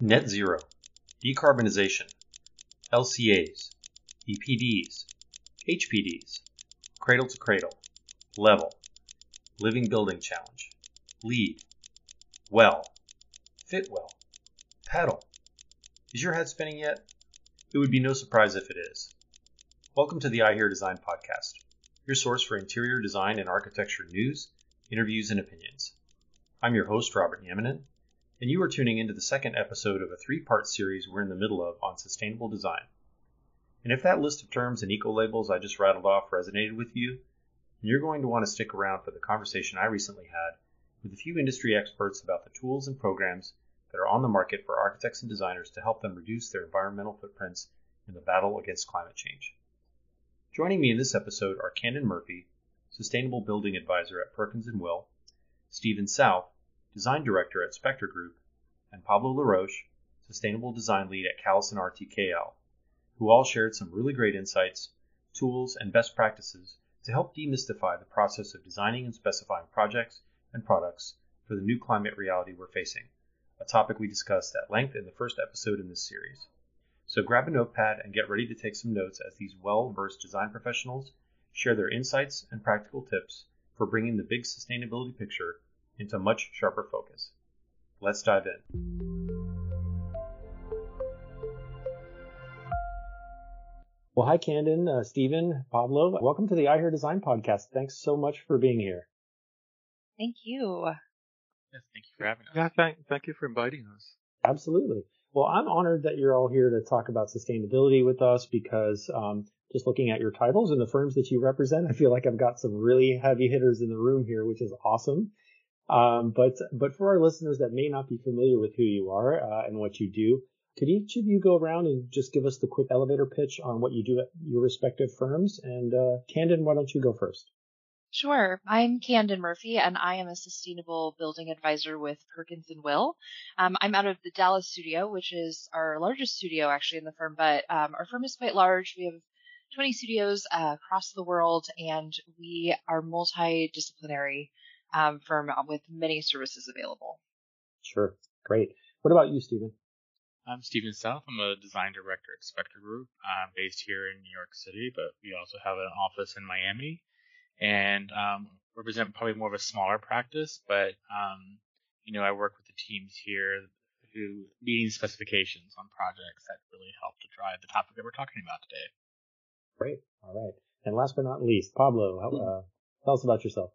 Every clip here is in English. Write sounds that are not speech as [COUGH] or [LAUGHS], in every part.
net zero, decarbonization, LCAs, EPDs, HPDs, cradle to cradle, level, living building challenge, LEED, well, Fitwel, pedal. Is your head spinning yet? It would be no surprise if it is. Welcome to the I Hear Design podcast, your source for interior design and architecture news, interviews, and opinions. I'm your host, Robert Nieminen, and you are tuning into the second episode of a three part series we're in the middle of on sustainable design. And if that list of terms and eco labels I just rattled off resonated with you, then you're going to want to stick around for the conversation I recently had with a few industry experts about the tools and programs that are on the market for architects and designers to help them reduce their environmental footprints in the battle against climate change. Joining me in this episode are Candon Murphy, Sustainable Building Advisor at Perkins & Will, Stephen South, Design Director at Spector Group, and Pablo LaRoche, Sustainable Design Lead at Callison RTKL, who all shared some really great insights, tools, and best practices to help demystify the process of designing and specifying projects and products for the new climate reality we're facing, a topic we discussed at length in the first episode in this series. So grab a notepad and get ready to take some notes as these well versed design professionals share their insights and practical tips for bringing the big sustainability picture into much sharper focus. Let's dive in. Well, hi, Candon, uh, Stephen, Pablo. Welcome to the I Hear Design podcast. Thanks so much for being here. Thank you. Yes, thank you for having us. Yeah, thank, thank you for inviting us. Absolutely. Well, I'm honored that you're all here to talk about sustainability with us because um, just looking at your titles and the firms that you represent, I feel like I've got some really heavy hitters in the room here, which is awesome. Um, but but for our listeners that may not be familiar with who you are uh, and what you do, could each of you go around and just give us the quick elevator pitch on what you do at your respective firms? And uh, Candon, why don't you go first? Sure. I'm Candon Murphy, and I am a sustainable building advisor with Perkins and Will. Um, I'm out of the Dallas studio, which is our largest studio actually in the firm, but um, our firm is quite large. We have 20 studios uh, across the world, and we are multidisciplinary um, firm with many services available. Sure. Great. What about you, Stephen? I'm Stephen South. I'm a design director at Spector Group. I'm based here in New York City, but we also have an office in Miami and um, represent probably more of a smaller practice. But um, you know, I work with the teams here who meeting specifications on projects that really help to drive the topic that we're talking about today. Great. All right. And last but not least, Pablo, uh, tell us about yourself.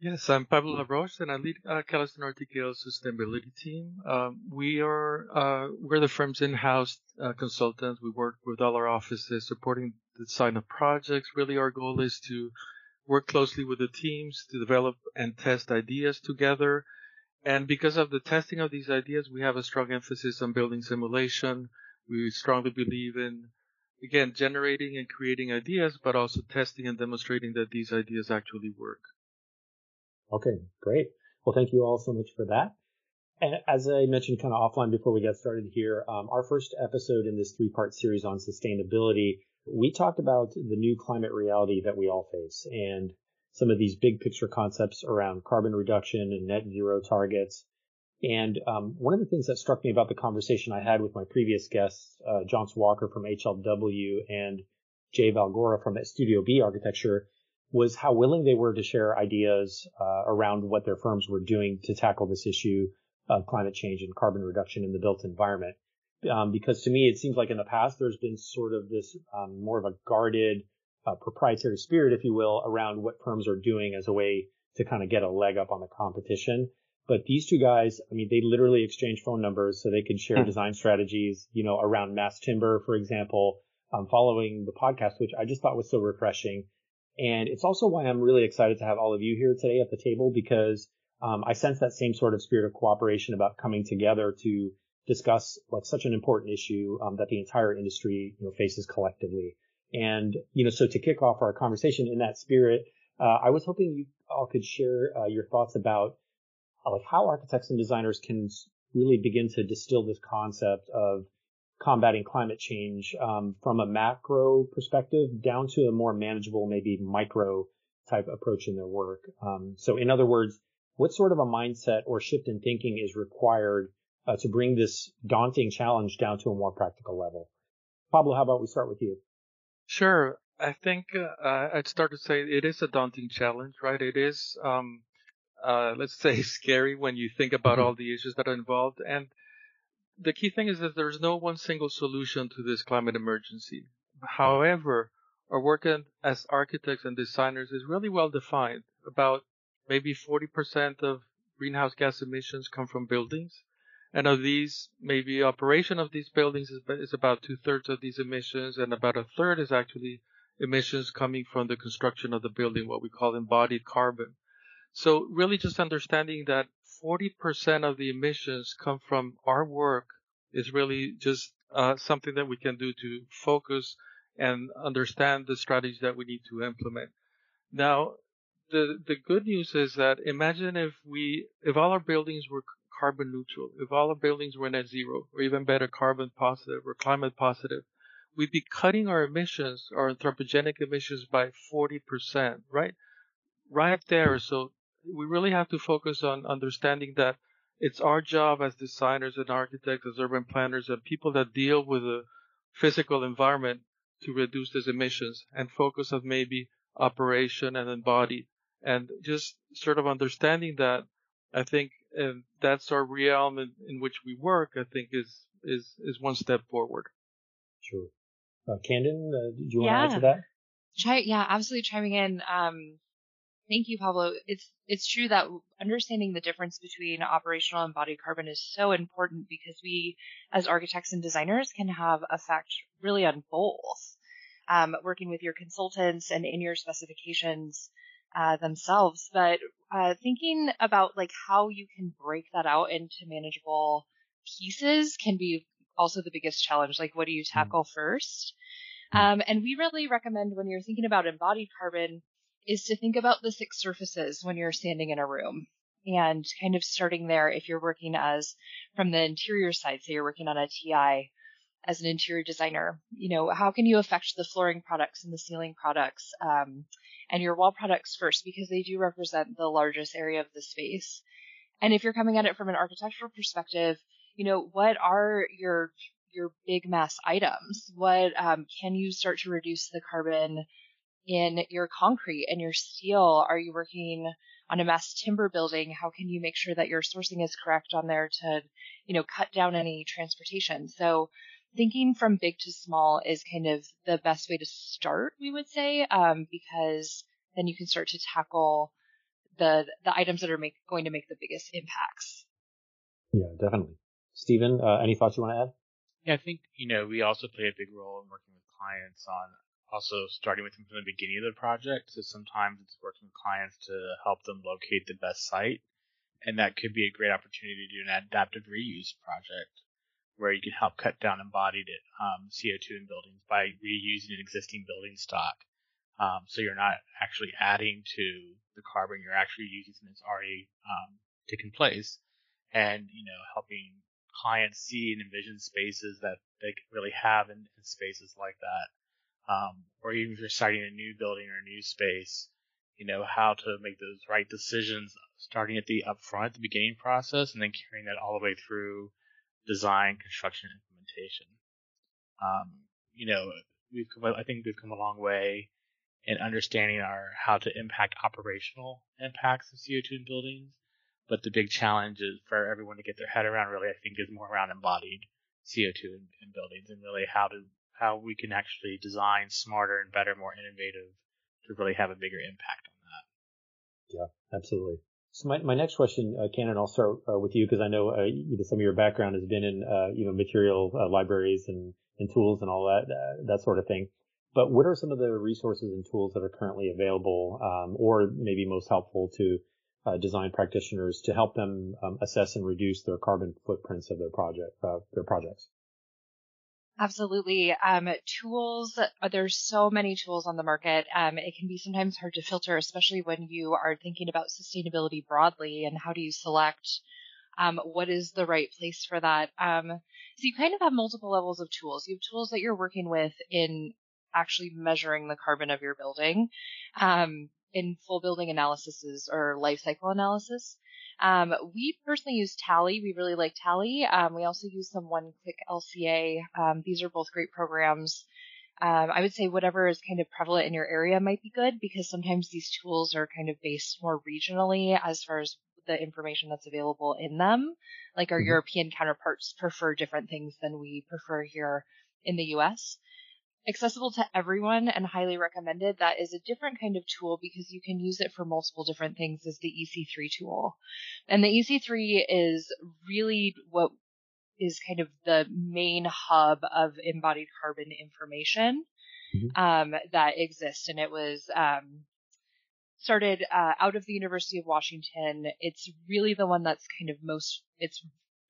Yes, I'm Pablo LaRoche, and I lead uh, Callison RTKL sustainability team. Um, we are uh, we're the firm's in-house uh, consultants. We work with all our offices supporting the design of projects. Really, our goal is to work closely with the teams to develop and test ideas together. And because of the testing of these ideas, we have a strong emphasis on building simulation. We strongly believe in again generating and creating ideas, but also testing and demonstrating that these ideas actually work. Okay, great. Well, thank you all so much for that. And as I mentioned kind of offline before we get started here, um, our first episode in this three part series on sustainability, we talked about the new climate reality that we all face and some of these big picture concepts around carbon reduction and net zero targets. And um, one of the things that struck me about the conversation I had with my previous guests, uh, Walker from HLW and Jay Valgora from Studio V Architecture, was how willing they were to share ideas uh, around what their firms were doing to tackle this issue of climate change and carbon reduction in the built environment. Um, because to me, it seems like in the past there's been sort of this um, more of a guarded, uh, proprietary spirit, if you will, around what firms are doing as a way to kind of get a leg up on the competition. But these two guys, I mean, they literally exchange phone numbers so they can share design strategies, you know, around mass timber, for example, um, following the podcast, which I just thought was so refreshing. And it's also why I'm really excited to have all of you here today at the table because um, I sense that same sort of spirit of cooperation about coming together to discuss like such an important issue um, that the entire industry you know faces collectively. And you know, so to kick off our conversation in that spirit, uh, I was hoping you all could share uh, your thoughts about uh, like how architects and designers can really begin to distill this concept of combating climate change um, from a macro perspective down to a more manageable, maybe micro type approach in their work. Um, so, in other words, what sort of a mindset or shift in thinking is required uh, to bring this daunting challenge down to a more practical level. Pablo, how about we start with you? Sure. I think uh, I'd start to say it is a daunting challenge, right? It is, um, uh, let's say, [LAUGHS] scary when you think about mm-hmm. all the issues that are involved. And the key thing is that there's no one single solution to this climate emergency. However, our work as architects and designers is really well defined. About maybe 40% of greenhouse gas emissions come from buildings. And of these, maybe operation of these buildings is, is about two thirds of these emissions, and about a third is actually emissions coming from the construction of the building, what we call embodied carbon. So really just understanding that 40% of the emissions come from our work is really just uh, something that we can do to focus and understand the strategies that we need to implement. Now, the the good news is that imagine if we if all our buildings were carbon neutral, if all our buildings were net zero, or even better, carbon positive or climate positive, we'd be cutting our emissions, our anthropogenic emissions by 40%, right? Right there. So we really have to focus on understanding that it's our job as designers and architects, as urban planners, and people that deal with the physical environment to reduce these emissions and focus on maybe operation and embodied. And just sort of understanding that, I think and that's our realm in, in which we work, I think is, is, is one step forward. Sure. Uh, Candon, uh, do you want yeah. to add to that? Ch- yeah, absolutely chiming in. Um, thank you, Pablo. It's, it's true that understanding the difference between operational and embodied carbon is so important because we, as architects and designers, can have effect really on both. Um, working with your consultants and in your specifications, uh, themselves, but uh, thinking about like how you can break that out into manageable pieces can be also the biggest challenge. Like, what do you hmm. tackle first? Hmm. Um, and we really recommend when you're thinking about embodied carbon is to think about the six surfaces when you're standing in a room and kind of starting there if you're working as from the interior side, say you're working on a TI as an interior designer, you know, how can you affect the flooring products and the ceiling products? Um, and your wall products first because they do represent the largest area of the space. And if you're coming at it from an architectural perspective, you know, what are your your big mass items? What um, can you start to reduce the carbon in your concrete and your steel? Are you working on a mass timber building? How can you make sure that your sourcing is correct on there to, you know, cut down any transportation? So thinking from big to small is kind of the best way to start, we would say, um, because then you can start to tackle the the items that are make, going to make the biggest impacts. Yeah, definitely. Stephen, uh, any thoughts you want to add? Yeah, I think you know we also play a big role in working with clients on also starting with them from the beginning of the project. So sometimes it's working with clients to help them locate the best site, and that could be a great opportunity to do an adaptive reuse project where you can help cut down embodied um, CO2 in buildings by reusing an existing building stock. Um, so you're not actually adding to the carbon, you're actually using something that's already um, taken place, and you know helping clients see and envision spaces that they really have in, in spaces like that. Um, or even if you're starting a new building or a new space, you know how to make those right decisions starting at the upfront, the beginning process, and then carrying that all the way through design, construction, implementation. Um, you know, we've come, I think we've come a long way in understanding our how to impact operational impacts of CO2 in buildings. But the big challenge is for everyone to get their head around really, I think, is more around embodied CO2 in, in buildings and really how to how we can actually design smarter and better, more innovative to really have a bigger impact on that. Yeah, absolutely. So my, my next question, uh, Candon, I'll start uh, with you because I know, uh, you know some of your background has been in uh, you know material uh, libraries and, and tools and all that uh, that sort of thing. But what are some of the resources and tools that are currently available, um, or maybe most helpful to design practitioners to help them um, assess and reduce their carbon footprints of their project their projects? Absolutely. Um, tools, uh, there's so many tools on the market. Um, it can be sometimes hard to filter, especially when you are thinking about sustainability broadly and how do you select um, what is the right place for that. Um, so you kind of have multiple levels of tools. You have tools that you're working with in actually measuring the carbon of your building. Um, in full building analysis or life cycle analysis. Um, we personally use Tally. We really like Tally. Um, we also use some one click LCA. Um, these are both great programs. Um, I would say whatever is kind of prevalent in your area might be good because sometimes these tools are kind of based more regionally as far as the information that's available in them. Like our mm-hmm. European counterparts prefer different things than we prefer here in the US. Accessible to everyone and highly recommended. That is a different kind of tool because you can use it for multiple different things is the EC3 tool. And the EC3 is really what is kind of the main hub of embodied carbon information mm-hmm. um, that exists. And it was um, started uh, out of the University of Washington. It's really the one that's kind of most, it's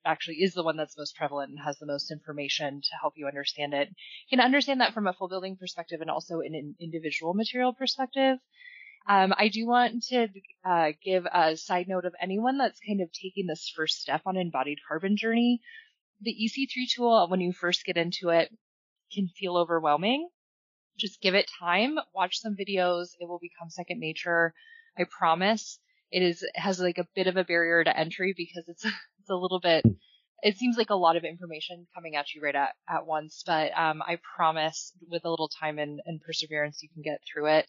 actually is the one that's most prevalent and has the most information to help you understand it. You can understand that from a full building perspective and also in an individual material perspective. Um, I do want to uh, give a side note of anyone that's kind of taking this first step on embodied carbon journey. The EC3 tool, when you first get into it, can feel overwhelming just give it time, watch some videos. It will become second nature. I promise. It is, has like a bit of a barrier to entry because it's, [LAUGHS] it's a little bit, it seems like a lot of information coming at you right at, at once, but, um, I promise with a little time and, and perseverance, you can get through it.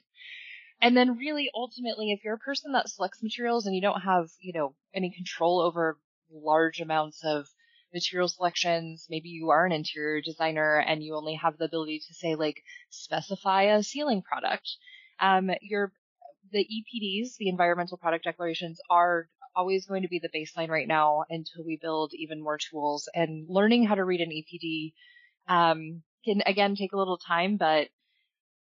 And then really ultimately, if you're a person that selects materials and you don't have, you know, any control over large amounts of material selections. Maybe you are an interior designer and you only have the ability to say like specify a ceiling product. Um, your the EPDs, the environmental product declarations, are always going to be the baseline right now until we build even more tools. And learning how to read an EPD um, can again take a little time, but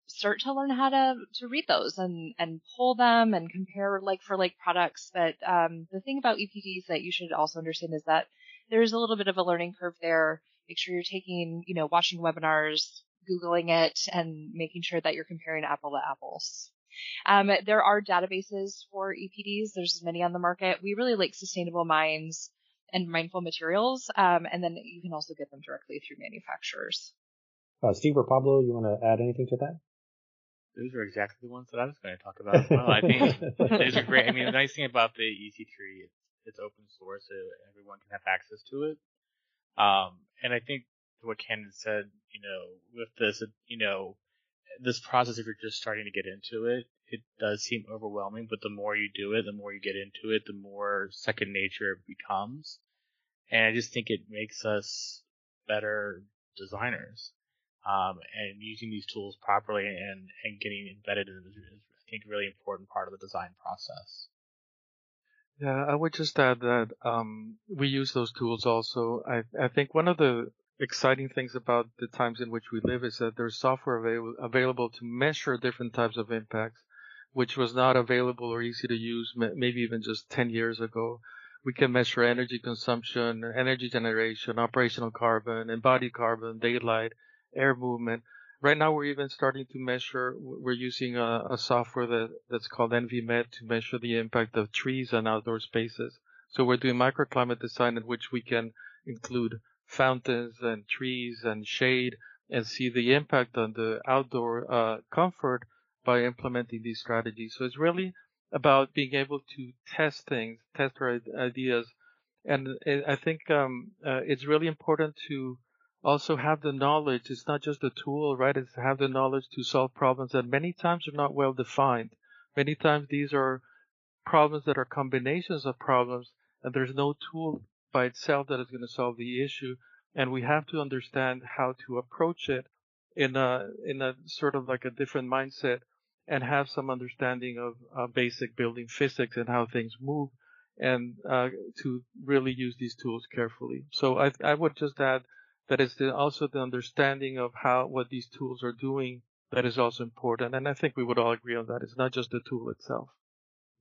start to learn how to to read those and and pull them and compare like for like products. But um, the thing about EPDs that you should also understand is that there's a little bit of a learning curve there. Make sure you're taking, you know, watching webinars, Googling it, and making sure that you're comparing apple to apples. Um, there are databases for EPDs. There's many on the market. We really like sustainable minds and mindful materials. Um, and then you can also get them directly through manufacturers. Uh, Steve or Pablo, you want to add anything to that? Those are exactly the ones that I was going to talk about as well. I think [LAUGHS] those are great. I mean, the nice thing about the EC3, it's open source, so everyone can have access to it. Um, and I think what Candon said, you know, with this, you know, this process, if you're just starting to get into it, it does seem overwhelming, but the more you do it, the more you get into it, the more second nature it becomes. And I just think it makes us better designers. Um, and using these tools properly and, and getting embedded in is, I think, a really important part of the design process. Yeah, I would just add that um, we use those tools also. I, I think one of the exciting things about the times in which we live is that there's software avail- available to measure different types of impacts, which was not available or easy to use maybe even just 10 years ago. We can measure energy consumption, energy generation, operational carbon, embodied carbon, daylight, air movement right now we're even starting to measure we're using a, a, software that, that's called ENVI-met to measure the impact of trees on outdoor spaces so we're doing microclimate design in which we can include fountains and trees and shade and see the impact on the outdoor uh, comfort by implementing these strategies so it's really about being able to test things test our ideas and i think um, uh, it's really important to also have the knowledge. It's not just a tool, right? It's to have the knowledge to solve problems that many times are not well defined. Many times these are problems that are combinations of problems and there's no tool by itself that is going to solve the issue. And we have to understand how to approach it in a, in a sort of like a different mindset and have some understanding of uh, basic building physics and how things move and uh, to really use these tools carefully. So I, I would just add that is the, also the understanding of how what these tools are doing that is also important. And I think we would all agree on that. It's not just the tool itself.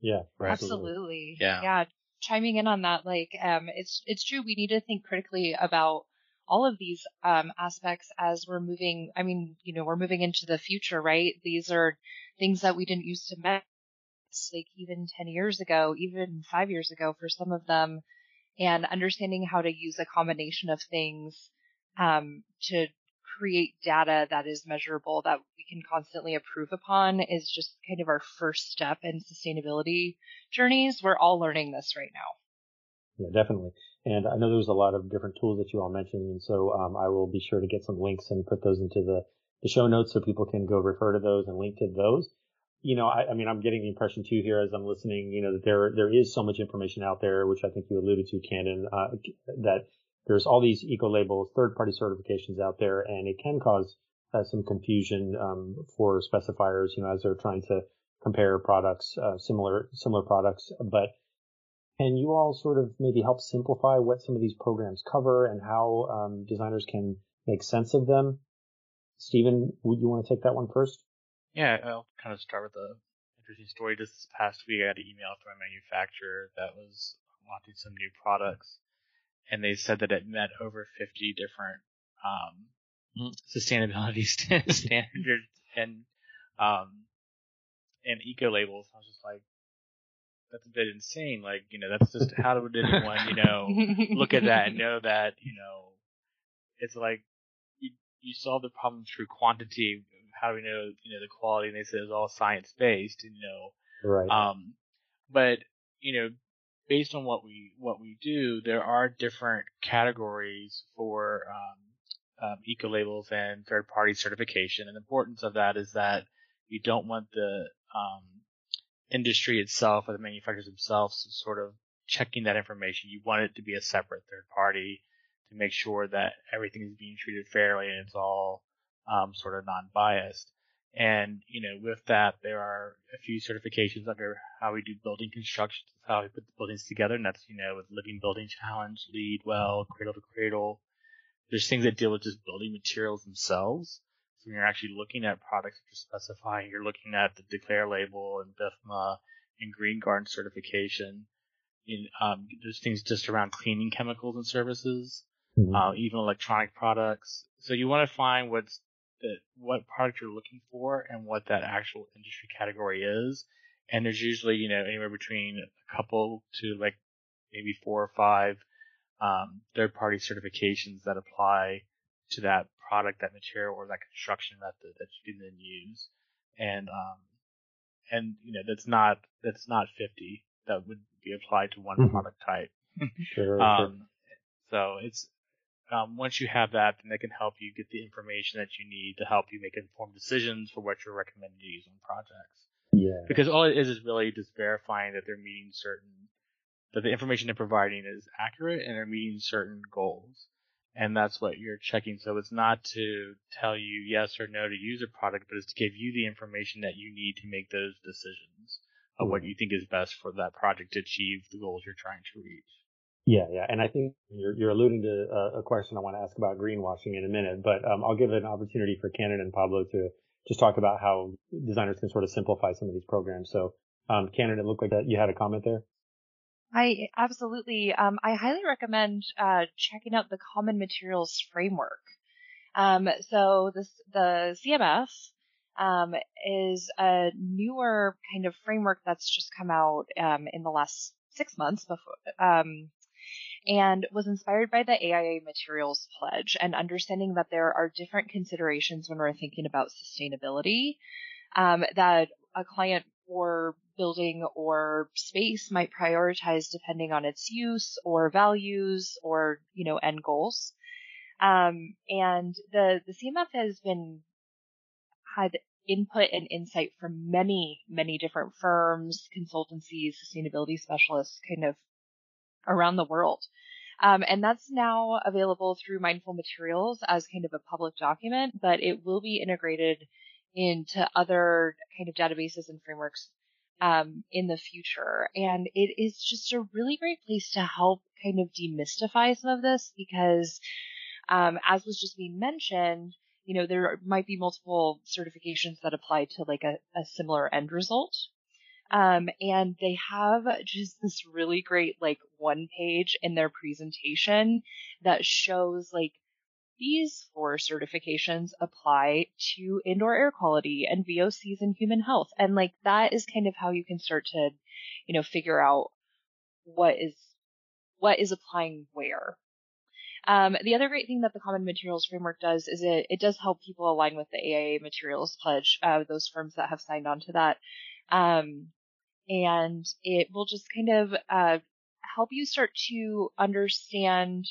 Yeah, right. absolutely. Yeah, yeah. Chiming in on that, like, um, it's it's true. We need to think critically about all of these um, aspects as we're moving. I mean, you know, we're moving into the future, right? These are things that we didn't use to met like even 10 years ago, even five years ago for some of them, and understanding how to use a combination of things um, to create data that is measurable that we can constantly improve upon is just kind of our first step in sustainability journeys. We're all learning this right now. Yeah, definitely. And I know there was a lot of different tools that you all mentioned, and so um, I will be sure to get some links and put those into the, the show notes so people can go refer to those and link to those. You know, I, I mean, I'm getting the impression too here as I'm listening, you know, that there there is so much information out there, which I think you alluded to, Candon, uh, that there's all these eco labels, third party certifications out there, and it can cause uh, some confusion um, for specifiers, you know, as they're trying to compare products, uh, similar similar products, but can you all sort of maybe help simplify what some of these programs cover and how um, designers can make sense of them? Stephen, would you want to take that one first? Yeah, I'll kind of start with a interesting story. Just this past week, I got an email from a manufacturer that was launching some new products, and they said that it met over 50 different um, mm-hmm. sustainability [LAUGHS] [LAUGHS] standards and um, and eco labels. I was just like, that's a bit insane. Like, you know, that's just [LAUGHS] how would anyone, you know, look at that and know that, you know, it's like you you solve the problem through quantity. How do we know, you know, the quality? And they said it's all science based, and you know, right. Um, but you know, based on what we what we do, there are different categories for um, um, eco labels and third party certification. And the importance of that is that you don't want the um, industry itself or the manufacturers themselves sort of checking that information. You want it to be a separate third party to make sure that everything is being treated fairly and it's all um, sort of non-biased. And you know, with that, there are a few certifications under how we do building construction, how we put the buildings together, and that's you know with Living Building Challenge, LEED Well, Cradle to Cradle. There's things that deal with just building materials themselves. So when you're actually looking at products that you're specifying, you're looking at the Declare label and BIFMA and GREENGUARD certification. In, um, there's things just around cleaning chemicals and services, mm-hmm. uh, even electronic products. So you want to find what's the, what product you're looking for and what that actual industry category is. And there's usually, you know, anywhere between a couple to like maybe four or five um, third party certifications that apply to that product, that material, or that construction method that you can then use. And um, and you know that's not that's not 50 that would be applied to one mm-hmm. product type. sure, um, sure. So it's um, once you have that, then they can help you get the information that you need to help you make informed decisions for what you're recommending to use on projects. Yeah. Because all it is is really just verifying that they're meeting certain, that the information they're providing is accurate and they're meeting certain goals and that's what you're checking. So it's not to tell you yes or no to use a product, but it's to give you the information that you need to make those decisions of what you think is best for that project to achieve the goals you're trying to reach. Yeah, yeah, and I think you're, you're alluding to a, a, question I want to ask about greenwashing in a minute, but um, I'll give an opportunity for Candon and Pablo to just talk about how designers can sort of simplify some of these programs. So, um, Candon, it looked like that you had a comment there. I absolutely. Um, I highly recommend uh, checking out the Common Materials Framework. Um, so this the CMF um, is a newer kind of framework that's just come out um, in the last six months before. And was inspired by the AIA Materials Pledge and understanding that there are different considerations when we're thinking about sustainability um, that a client or building or space might prioritize depending on its use or values or, you know, end goals. Um, and the, the CMF has been, had input and insight from many, many different firms, consultancies, sustainability specialists kind of around the world. Um, and that's now available through Mindful Materials as kind of a public document, but it will be integrated into other kind of databases and frameworks um, in the future. And it is just a really great place to help kind of demystify some of this because, um, as was just being mentioned, you know, there might be multiple certifications that apply to like a, a similar end result. Um, and they have just this really great like one page in their presentation that shows like these four certifications apply to indoor air quality and VOCs and human health. And like that is kind of how you can start to, you know, figure out what is, what is applying where. Um, the other great thing that the Common Materials Framework does is it, it does help people align with the AIA Materials Pledge, uh, those firms that have signed on to that. Um, and it will just kind of uh, help you start to understand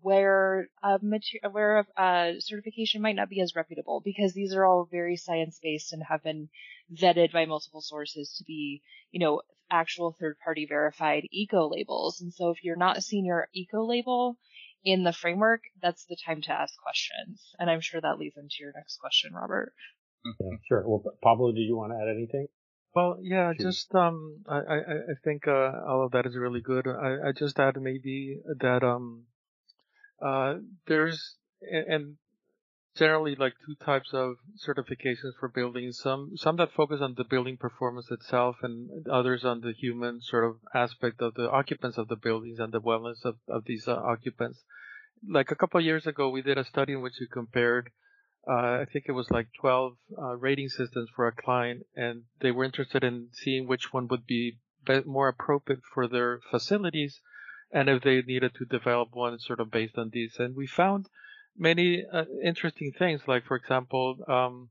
where a mater- where a certification might not be as reputable because these are all very science based and have been vetted by multiple sources to be, you know, actual third party verified eco labels. And so if you're not seeing your eco label in the framework, that's the time to ask questions. And I'm sure that leads into your next question, Robert. Sure. Well, Pablo, did you want to add anything? Well, yeah, just um, I I, I think uh, all of that is really good. I I just add maybe that um, uh, there's and generally like two types of certifications for buildings. Some some that focus on the building performance itself, and others on the human sort of aspect of the occupants of the buildings and the wellness of of these uh, occupants. Like a couple of years ago, we did a study in which we compared uh, I think it was like 12 uh, rating systems for a client, and they were interested in seeing which one would be more appropriate for their facilities, and if they needed to develop one sort of based on these. And we found many uh, interesting things, like for example, um,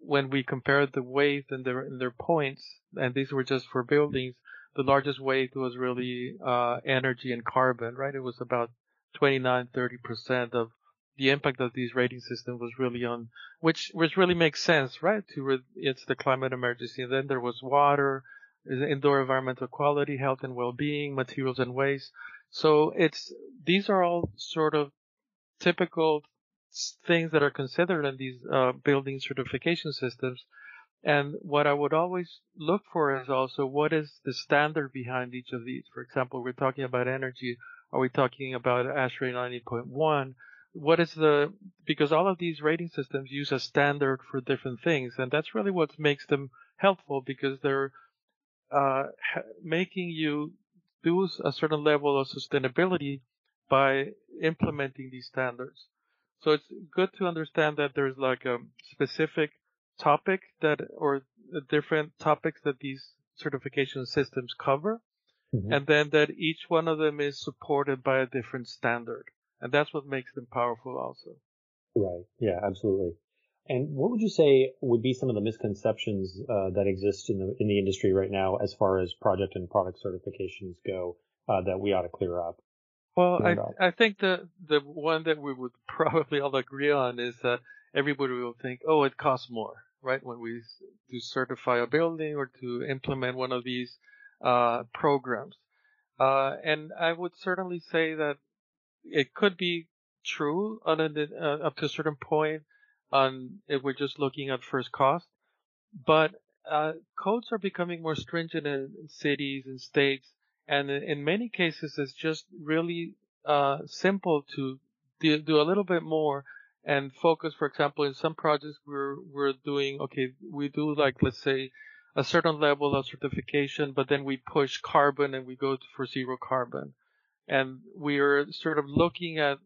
when we compared the weight and their and their points, and these were just for buildings, the largest weight was really uh, energy and carbon, right? It was about 29, 30 percent of the impact of these rating systems was really on, which which really makes sense, right? To re- it's the climate emergency. And then there was water, indoor environmental quality, health and well-being, materials and waste. So it's these are all sort of typical things that are considered in these uh, building certification systems. And what I would always look for is also what is the standard behind each of these. For example, we're talking about energy. Are we talking about ASHRAE 90.1? What is the because all of these rating systems use a standard for different things and that's really what makes them helpful because they're uh, making you do a certain level of sustainability by implementing these standards so it's good to understand that there's like a specific topic that or different topics that these certification systems cover mm-hmm. and then that each one of them is supported by a different standard and that's what makes them powerful also. Right. Yeah, absolutely. And what would you say would be some of the misconceptions uh, that exist in the in the industry right now as far as project and product certifications go uh, that we ought to clear up? Well, I I think the the one that we would [LAUGHS] probably all agree on is that everybody will think, oh, it costs more, right? When we to certify a building or to implement one of these uh, programs, uh, and I would certainly say that it could be true on uh, up to a certain point on if we're just looking at first cost, but uh, codes are becoming more stringent in cities and states, and in many cases it's just really uh, simple to do, do, a little bit more and focus. For example, in some projects we're we're doing okay, we do like let's say a certain level of certification, but then we push carbon and we go for zero carbon and we are sort of looking at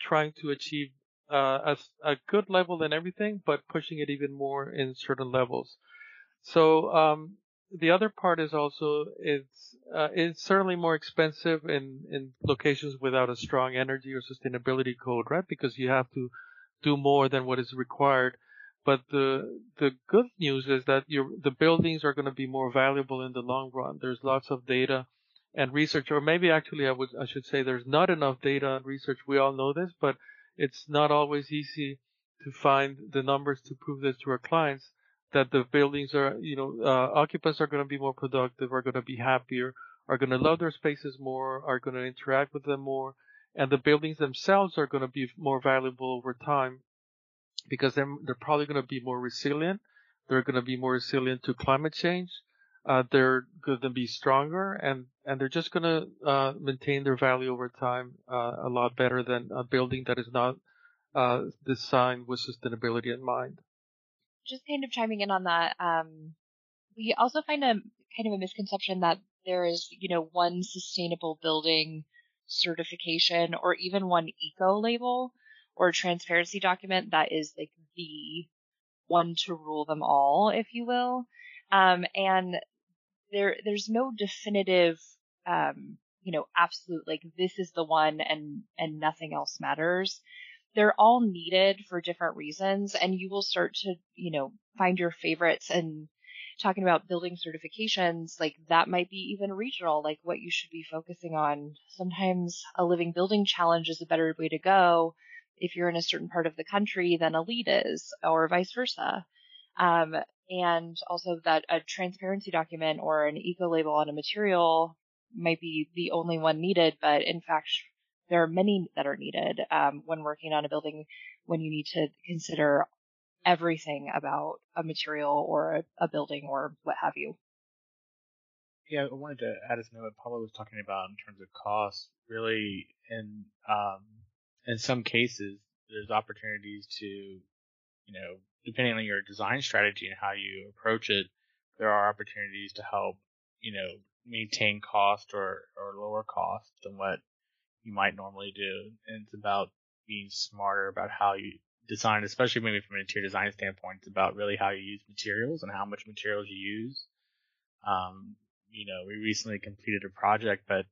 trying to achieve uh, a, a, good level in everything, but pushing it even more in certain levels. So um, the other part is also it's uh, it's certainly more expensive in in locations without a strong energy or sustainability code, right? Because you have to do more than what is required. But the the good news is that your the buildings are going to be more valuable in the long run. There's lots of data and research, or maybe actually I would I should say there's not enough data and research. We all know this, but it's not always easy to find the numbers to prove this to our clients that the buildings are, you know, uh, occupants are going to be more productive, are going to be happier, are going to love their spaces more, are going to interact with them more, and the buildings themselves are going to be more valuable over time because they're, they're probably going to be more resilient. They're going to be more resilient to climate change uh, they're going to be stronger and, and they're just going to uh, maintain their value over time uh, a lot better than a building that is not uh, designed with sustainability in mind. Just kind of chiming in on that, um, we also find a kind of a misconception that there is, you know, one sustainable building certification or even one eco label or transparency document that is like the one to rule them all, if you will. Um, and there there's no definitive um, you know, absolute, like this is the one and, and nothing else matters. They're all needed for different reasons and you will start to, you know, find your favorites and talking about building certifications, like that might be even regional, like what you should be focusing on. Sometimes a living building challenge is a better way to go if you're in a certain part of the country than a LEED is, or vice versa. Um, and also that a transparency document or an eco label on a material might be the only one needed, but in fact, there are many that are needed um, when working on a building when you need to consider everything about a material or a, a building or what have you. Yeah, I wanted to add a note Paula was talking about in terms of cost. Really, in um, in some cases, there's opportunities to, you know, depending on your design strategy and how you approach it, there are opportunities to help, you know, maintain cost or, or lower cost than what you might normally do. And it's about being smarter about how you design, especially maybe from an interior design standpoint. It's about really how you use materials and how much materials you use. Um, you know, we recently completed a project, but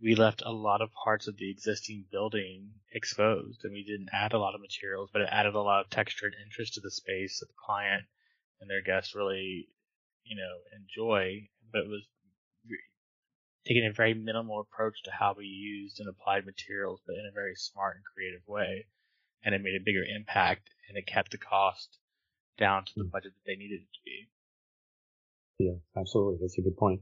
we left a lot of parts of the existing building exposed and we didn't add a lot of materials, but it added a lot of texture and interest to the space that the client and their guests really, you know, enjoy. But it was taking a very minimal approach to how we used and applied materials, but in a very smart and creative way. And it made a bigger impact and it kept the cost down to the hmm. budget that they needed it to be. Yeah, absolutely. That's a good point.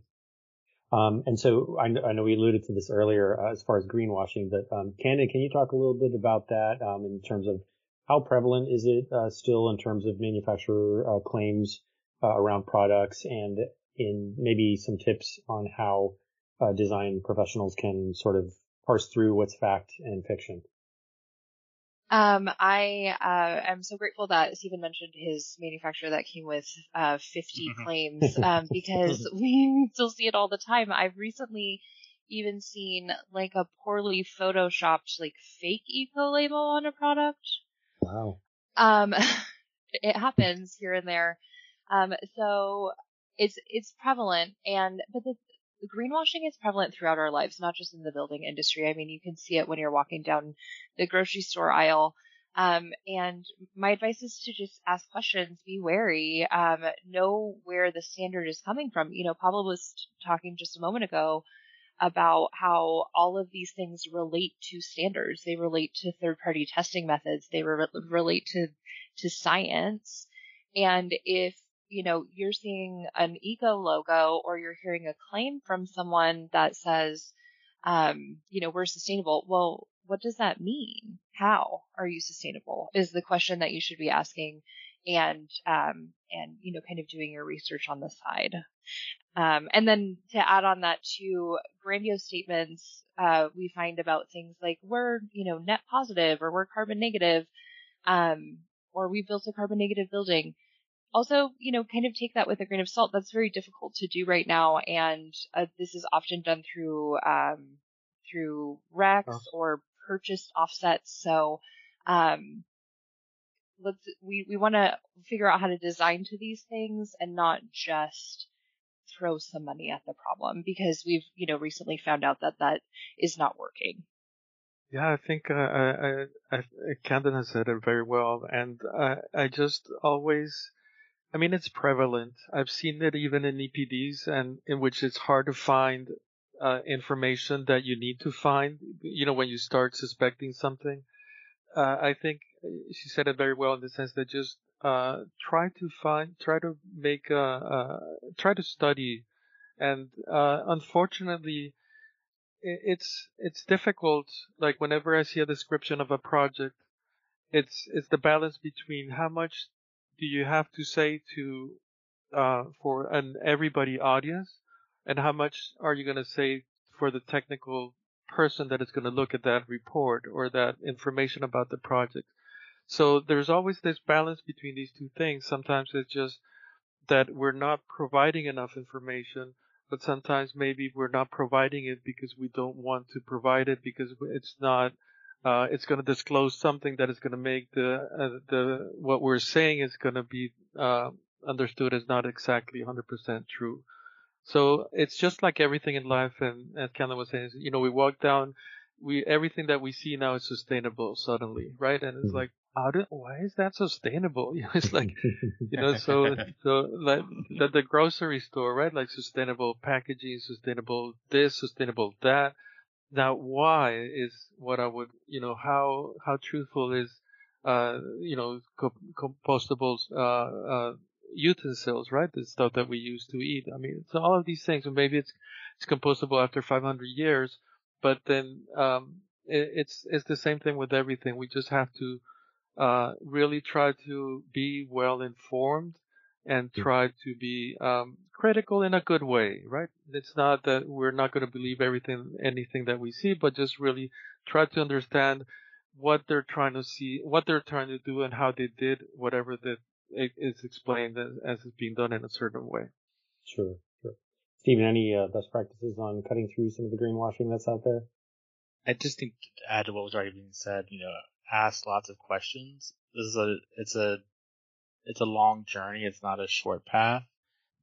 Um, and so I, I, know we alluded to this earlier uh, as far as greenwashing, but um, Candon, can you talk a little bit about that um, in terms of how prevalent is it uh, still in terms of manufacturer uh, claims uh, around products and in maybe some tips on how uh, design professionals can sort of parse through what's fact and fiction? Um, I uh, am so grateful that Stephen mentioned his manufacturer that came with uh, 50 mm-hmm. claims um, because [LAUGHS] we [LAUGHS] still see it all the time. I've recently even seen like a poorly photoshopped like fake eco label on a product. Wow. Um, [LAUGHS] it happens here and there. Um, so it's it's prevalent, and but the greenwashing is prevalent throughout our lives, not just in the building industry. I mean, you can see it when you're walking down the grocery store aisle. Um, and my advice is to just ask questions, be wary, um, know where the standard is coming from. You know, Pablo was talking just a moment ago about how all of these things relate to standards. They relate to third party testing methods. They re- relate to, to science. And if you know, you're seeing an eco logo or you're hearing a claim from someone that says, um, you know, we're sustainable. Well, what does that mean? How are you sustainable is the question that you should be asking and, um, and, you know, kind of doing your research on the side. Um, and then to add on that to grandiose statements, uh, we find about things like we're, you know, net positive or we're carbon negative, um, or we built a carbon negative building also, you know, kind of take that with a grain of salt. That's very difficult to do right now, and uh, this is often done through um, through RECs oh. or purchased offsets. So, um, let's we we want to figure out how to design to these things and not just throw some money at the problem because we've you know recently found out that that is not working. Yeah, I think uh, I, I, I, Camden has said it very well, and I, I just always I mean, it's prevalent. I've seen it even in EPDs, and in which it's hard to find uh, information that you need to find. You know, when you start suspecting something. Uh, I think she said it very well in the sense that just uh, try to find, try to make, a, uh, try to study, and uh, unfortunately, it's it's difficult. Like whenever I see a description of a project, it's it's the balance between how much do you have to say to uh, for an everybody audience, and how much are you going to say for the technical person that is going to look at that report or that information about the project? So there's always this balance between these two things. Sometimes it's just that we're not providing enough information, but sometimes maybe we're not providing it because we don't want to provide it because it's not uh, it's going to disclose something that is going to make the uh, the what we're saying is going to be uh, understood as not exactly 100% true. So it's just like everything in life. And as Kendall was saying, you know, we walk down, we, everything that we see now is sustainable suddenly, right? And it's mm-hmm. like, how do, why is that sustainable? [LAUGHS] You know, it's like, you know, so, [LAUGHS] so like the, the grocery store, right? Like sustainable packaging, sustainable this, sustainable that. Now, why is what I would, you know, how, how truthful is, uh, you know, compostable, uh, uh, utensils, right? The stuff that we use to eat. I mean, so all of these things, and maybe it's, it's compostable after 500 years, but then, um, it, it's, it's the same thing with everything. We just have to, uh, really try to be well informed and try to be um, critical in a good way, right? It's not that we're not going to believe everything, anything that we see, but just really try to understand what they're trying to see, what they're trying to do, and how they did whatever that is explained as, as is being done in a certain way. Sure, sure. Stephen, any uh, best practices on cutting through some of the greenwashing that's out there? I just think to add to what was already being said, you know, ask lots of questions. This is a, it's a, it's a long journey. It's not a short path.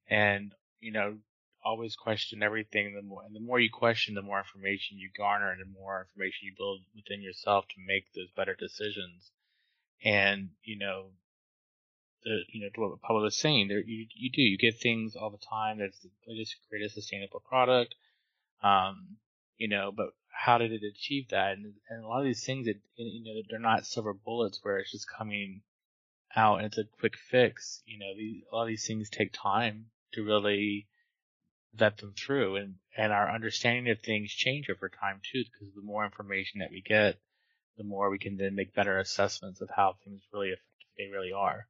And, you know, always question everything. The more, and the more you question, the more information you garner and the more information you build within yourself to make those better decisions. And, you know, the, you know, what Pablo was saying, there, you, you do, you get things all the time that's, just create a sustainable product. Um, you know, but how did it achieve that? And, and a lot of these things, that you know, they're not silver bullets where it's just coming out and it's a quick fix. You know, these, a lot of these things take time to really vet them through, and and our understanding of things change over time too, because the more information that we get, the more we can then make better assessments of how things really affect, they really are.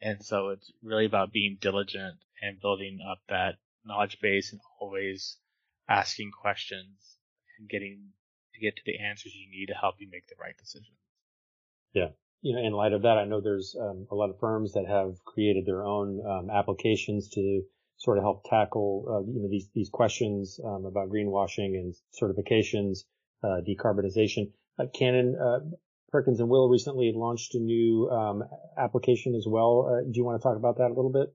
And so it's really about being diligent and building up that knowledge base and always asking questions and getting to get to the answers you need to help you make the right decisions. Yeah. You know, in light of that, I know there's um, a lot of firms that have created their own um, applications to sort of help tackle, uh, you know, these these questions um, about greenwashing and certifications, uh, decarbonization. Uh, Candon, uh, Perkins and Will recently launched a new um, application as well. Uh, do you want to talk about that a little bit?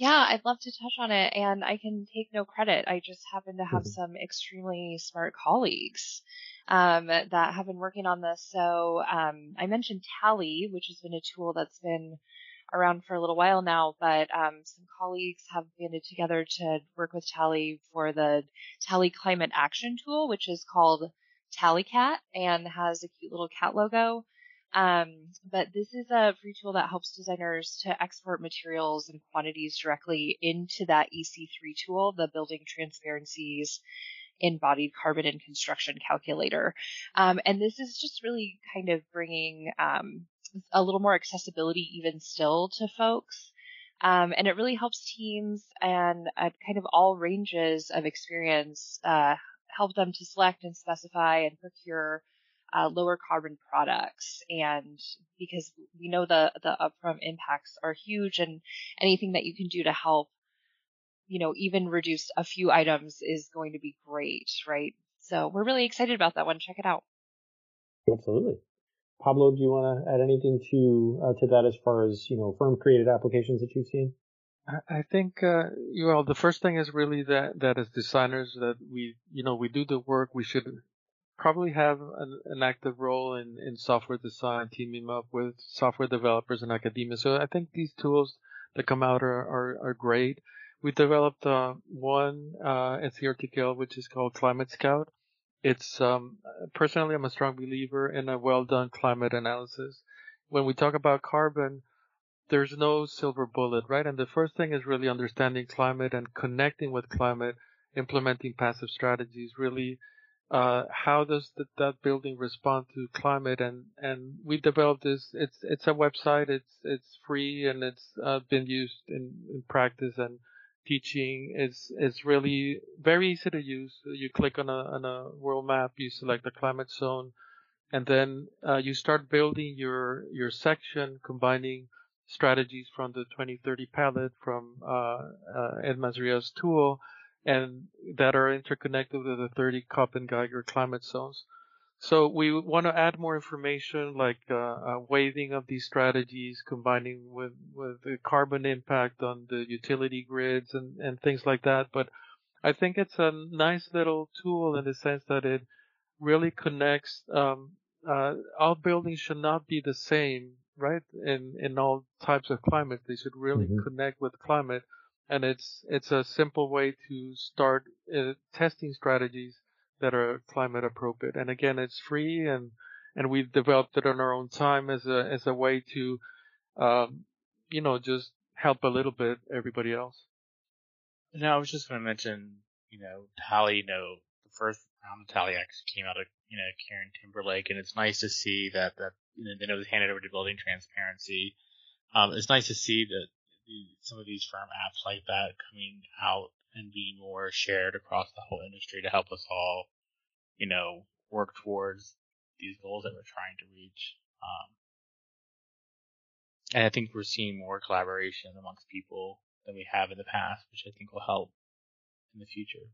Yeah, I'd love to touch on it, and I can take no credit. I just happen to have mm-hmm. some extremely smart colleagues um, that have been working on this. So um, I mentioned Tally, which has been a tool that's been around for a little while now, but um, some colleagues have banded together to work with Tally for the Tally Climate Action Tool, which is called Tally Cat and has a cute little cat logo. Um, but this is a free tool that helps designers to export materials and quantities directly into that EC3 tool, the Building Transparency's Embodied Carbon and Construction Calculator. Um, and this is just really kind of bringing um, a little more accessibility even still to folks. Um, and it really helps teams and at kind of all ranges of experience uh, help them to select and specify and procure uh, lower carbon products. And because we know the, the upfront impacts are huge and anything that you can do to help, you know, even reduce a few items is going to be great, right? So we're really excited about that one. Check it out. Absolutely. Pablo, do you want to add anything to uh, to that as far as you know firm created applications that you've seen? I think, uh, well, the first thing is really that, that as designers that we, you know, we do the work. We should probably have an, an, active role in, in software design, teaming up with software developers and academia. So I think these tools that come out are, are, are great. We developed uh, one uh, at CRTKL, which is called Climate Scout. It's um, personally, I'm a strong believer in a well done climate analysis. When we talk about carbon, there's no silver bullet, right? And the first thing is really understanding climate and connecting with climate, implementing passive strategies, really uh, how does the, that building respond to climate? And and we developed this. It's it's a website. It's it's free and it's uh, been used in, in practice and teaching. It's it's really very easy to use. You click on a on a world map. You select the climate zone, and then uh, you start building your your section, combining strategies from the 2030 palette from uh, uh, Ed Mazria's tool and that are interconnected with the 30 Köppen Geiger climate zones. So we want to add more information like uh, uh, weighting of these strategies, combining with, with the carbon impact on the utility grids and, and things like that. But I think it's a nice little tool in the sense that it really connects. Um, uh, all buildings should not be the same, right? In in all types of climate, they should really mm-hmm. connect with climate, and it's it's a simple way to start uh, testing strategies that are climate appropriate. And again, it's free and, and we've developed it on our own time as a, as a way to, um, you know, just help a little bit everybody else. No, I was just going to mention, you know, Tally, you know, the first round of Tally actually came out of, you know, Karen Timberlake, and it's nice to see that, that, you know, they know handed over to building transparency. Um, it's nice to see that some of these firm apps like that coming out and be more shared across the whole industry to help us all, you know, work towards these goals that we're trying to reach. Um, and I think we're seeing more collaboration amongst people than we have in the past, which I think will help in the future.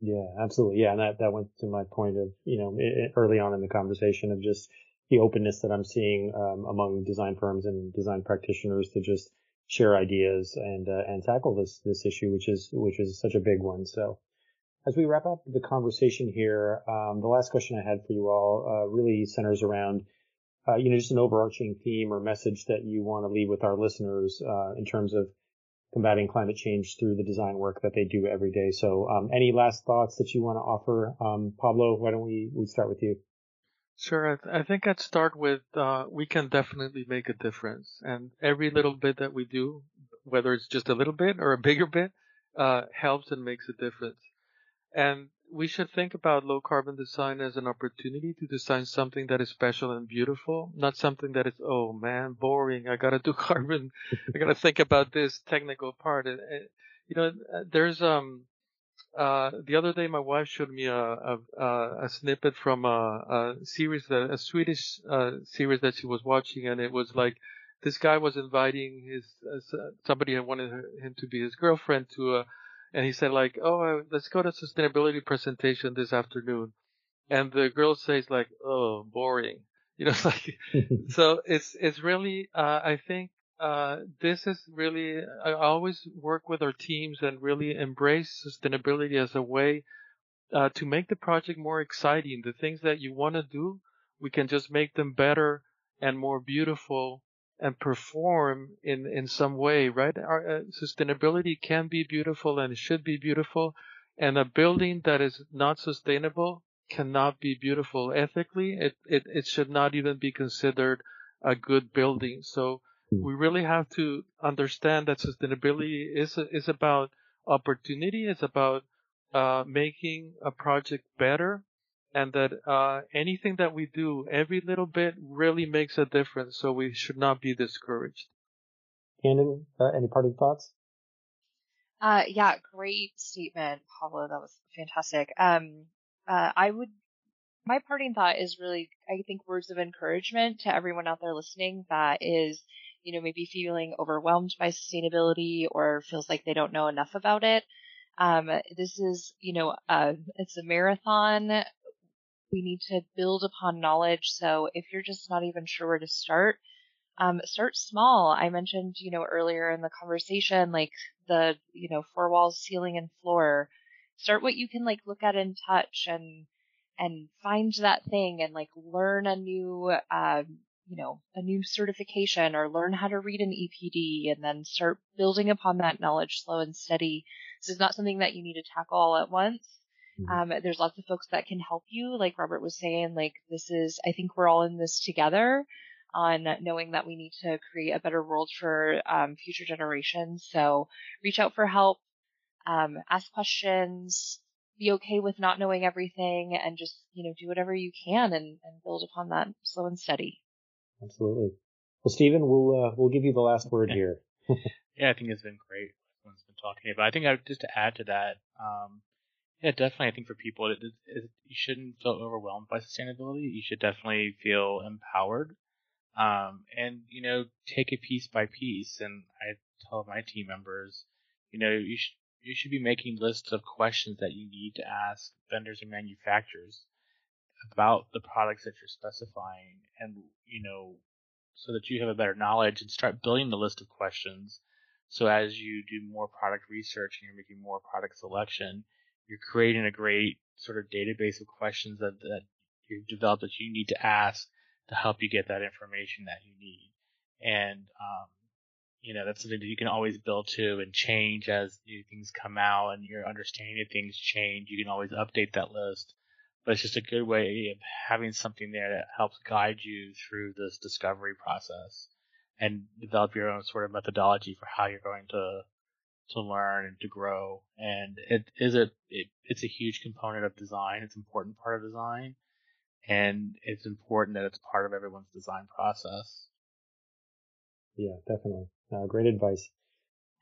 Yeah, absolutely. Yeah, and that that went to my point of you know early on in the conversation of just the openness that I'm seeing um, among design firms and design practitioners to just share ideas and uh, and tackle this this issue, which is which is such a big one. So, as we wrap up the conversation here, um, the last question I had for you all uh, really centers around. Uh, you know, just an overarching theme or message that you want to leave with our listeners uh, in terms of combating climate change through the design work that they do every day. So, um, any last thoughts that you want to offer, um, Pablo? Why don't we we start with you? Sure. I, th- I think I'd start with uh, we can definitely make a difference, and every little bit that we do, whether it's just a little bit or a bigger bit, uh, helps and makes a difference. And we should think about low carbon design as an opportunity to design something that is special and beautiful, not something that is oh man boring. I gotta do [LAUGHS] carbon. I gotta think about this technical part. And, and you know, there's um uh, the other day, my wife showed me a a, a snippet from a, a series that a Swedish uh, series that she was watching, and it was like this guy was inviting his uh, somebody had wanted him to be his girlfriend to a, and he said like, oh, uh, let's go to sustainability presentation this afternoon, and the girl says like, oh, boring, [LAUGHS] you know, it's like, [LAUGHS] so it's it's really, uh, I think uh, this is really, I always work with our teams and really embrace sustainability as a way uh, to make the project more exciting. The things that you want to do, we can just make them better and more beautiful and perform in, in some way, right? Our uh, sustainability can be beautiful and should be beautiful. And a building that is not sustainable cannot be beautiful ethically. It, it, it should not even be considered a good building. So. We really have to understand that sustainability is is about opportunity. It's about uh, making a project better, and that uh, anything that we do, every little bit, really makes a difference. So we should not be discouraged. Candon, uh, any parting thoughts? Uh, yeah, great statement, Pablo. That was fantastic. Um, uh, I would my parting thought is really, I think, words of encouragement to everyone out there listening that is you know, maybe feeling overwhelmed by sustainability or feels like they don't know enough about it. Um, this is, you know, uh, it's a marathon. We need to build upon knowledge. So if you're just not even sure where to start, um, start small. I mentioned, you know, earlier in the conversation, like the, you know, four walls, ceiling and floor. Start what you can like look at and touch and, and find that thing and like learn a new, um, you know, a new certification or learn how to read an EPD and then start building upon that knowledge slow and steady. This is not something that you need to tackle all at once. Mm-hmm. Um, there's lots of folks that can help you. Like Robert was saying, like this is, I think we're all in this together on knowing that we need to create a better world for um, future generations. So reach out for help, um, ask questions, be okay with not knowing everything and just, you know, do whatever you can and, and build upon that slow and steady. Absolutely. Well, Stephen, we'll uh, we'll give you the last word [LAUGHS] here. [LAUGHS] yeah, I think it's been great. Everyone's been talking about. I think I, just to add to that, um, yeah, definitely. I think for people, it, it, it, you shouldn't feel overwhelmed by sustainability. You should definitely feel empowered, um, and you know, take it piece by piece. And I tell my team members, you know, you should you should be making lists of questions that you need to ask vendors and manufacturers about the products that you're specifying and, you know, so that you have a better knowledge and start building the list of questions. So as you do more product research and you're making more product selection, you're creating a great sort of database of questions that, that you've developed that you need to ask to help you get that information that you need. And, um, you know, that's something that you can always build to and change as new things come out and your understanding of things change. You can always update that list. But it's just a good way of having something there that helps guide you through this discovery process and develop your own sort of methodology for how you're going to to learn and to grow. And it is a it, it's a huge component of design. It's an important part of design, and it's important that it's part of everyone's design process. Yeah, definitely. Uh, great advice.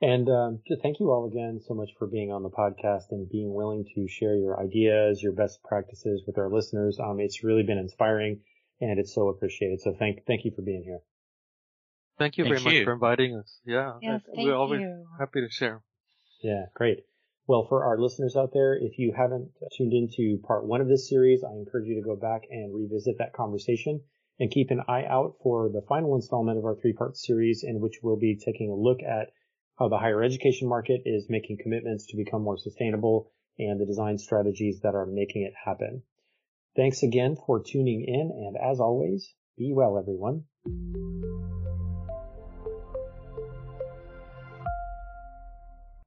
And um, thank you all again so much for being on the podcast and being willing to share your ideas, your best practices with our listeners. Um, it's really been inspiring, and it's so appreciated. So thank thank you for being here. Thank you Thank very you. much for inviting us. Yeah, Yes, thank we're always you. happy to share. Yeah, great. Well, for our listeners out there, if you haven't tuned into part one of this series, I encourage you to go back and revisit that conversation and keep an eye out for the final installment of our three part series in which we'll be taking a look at how the higher education market is making commitments to become more sustainable and the design strategies that are making it happen. Thanks again for tuning in. And as always, be well, everyone.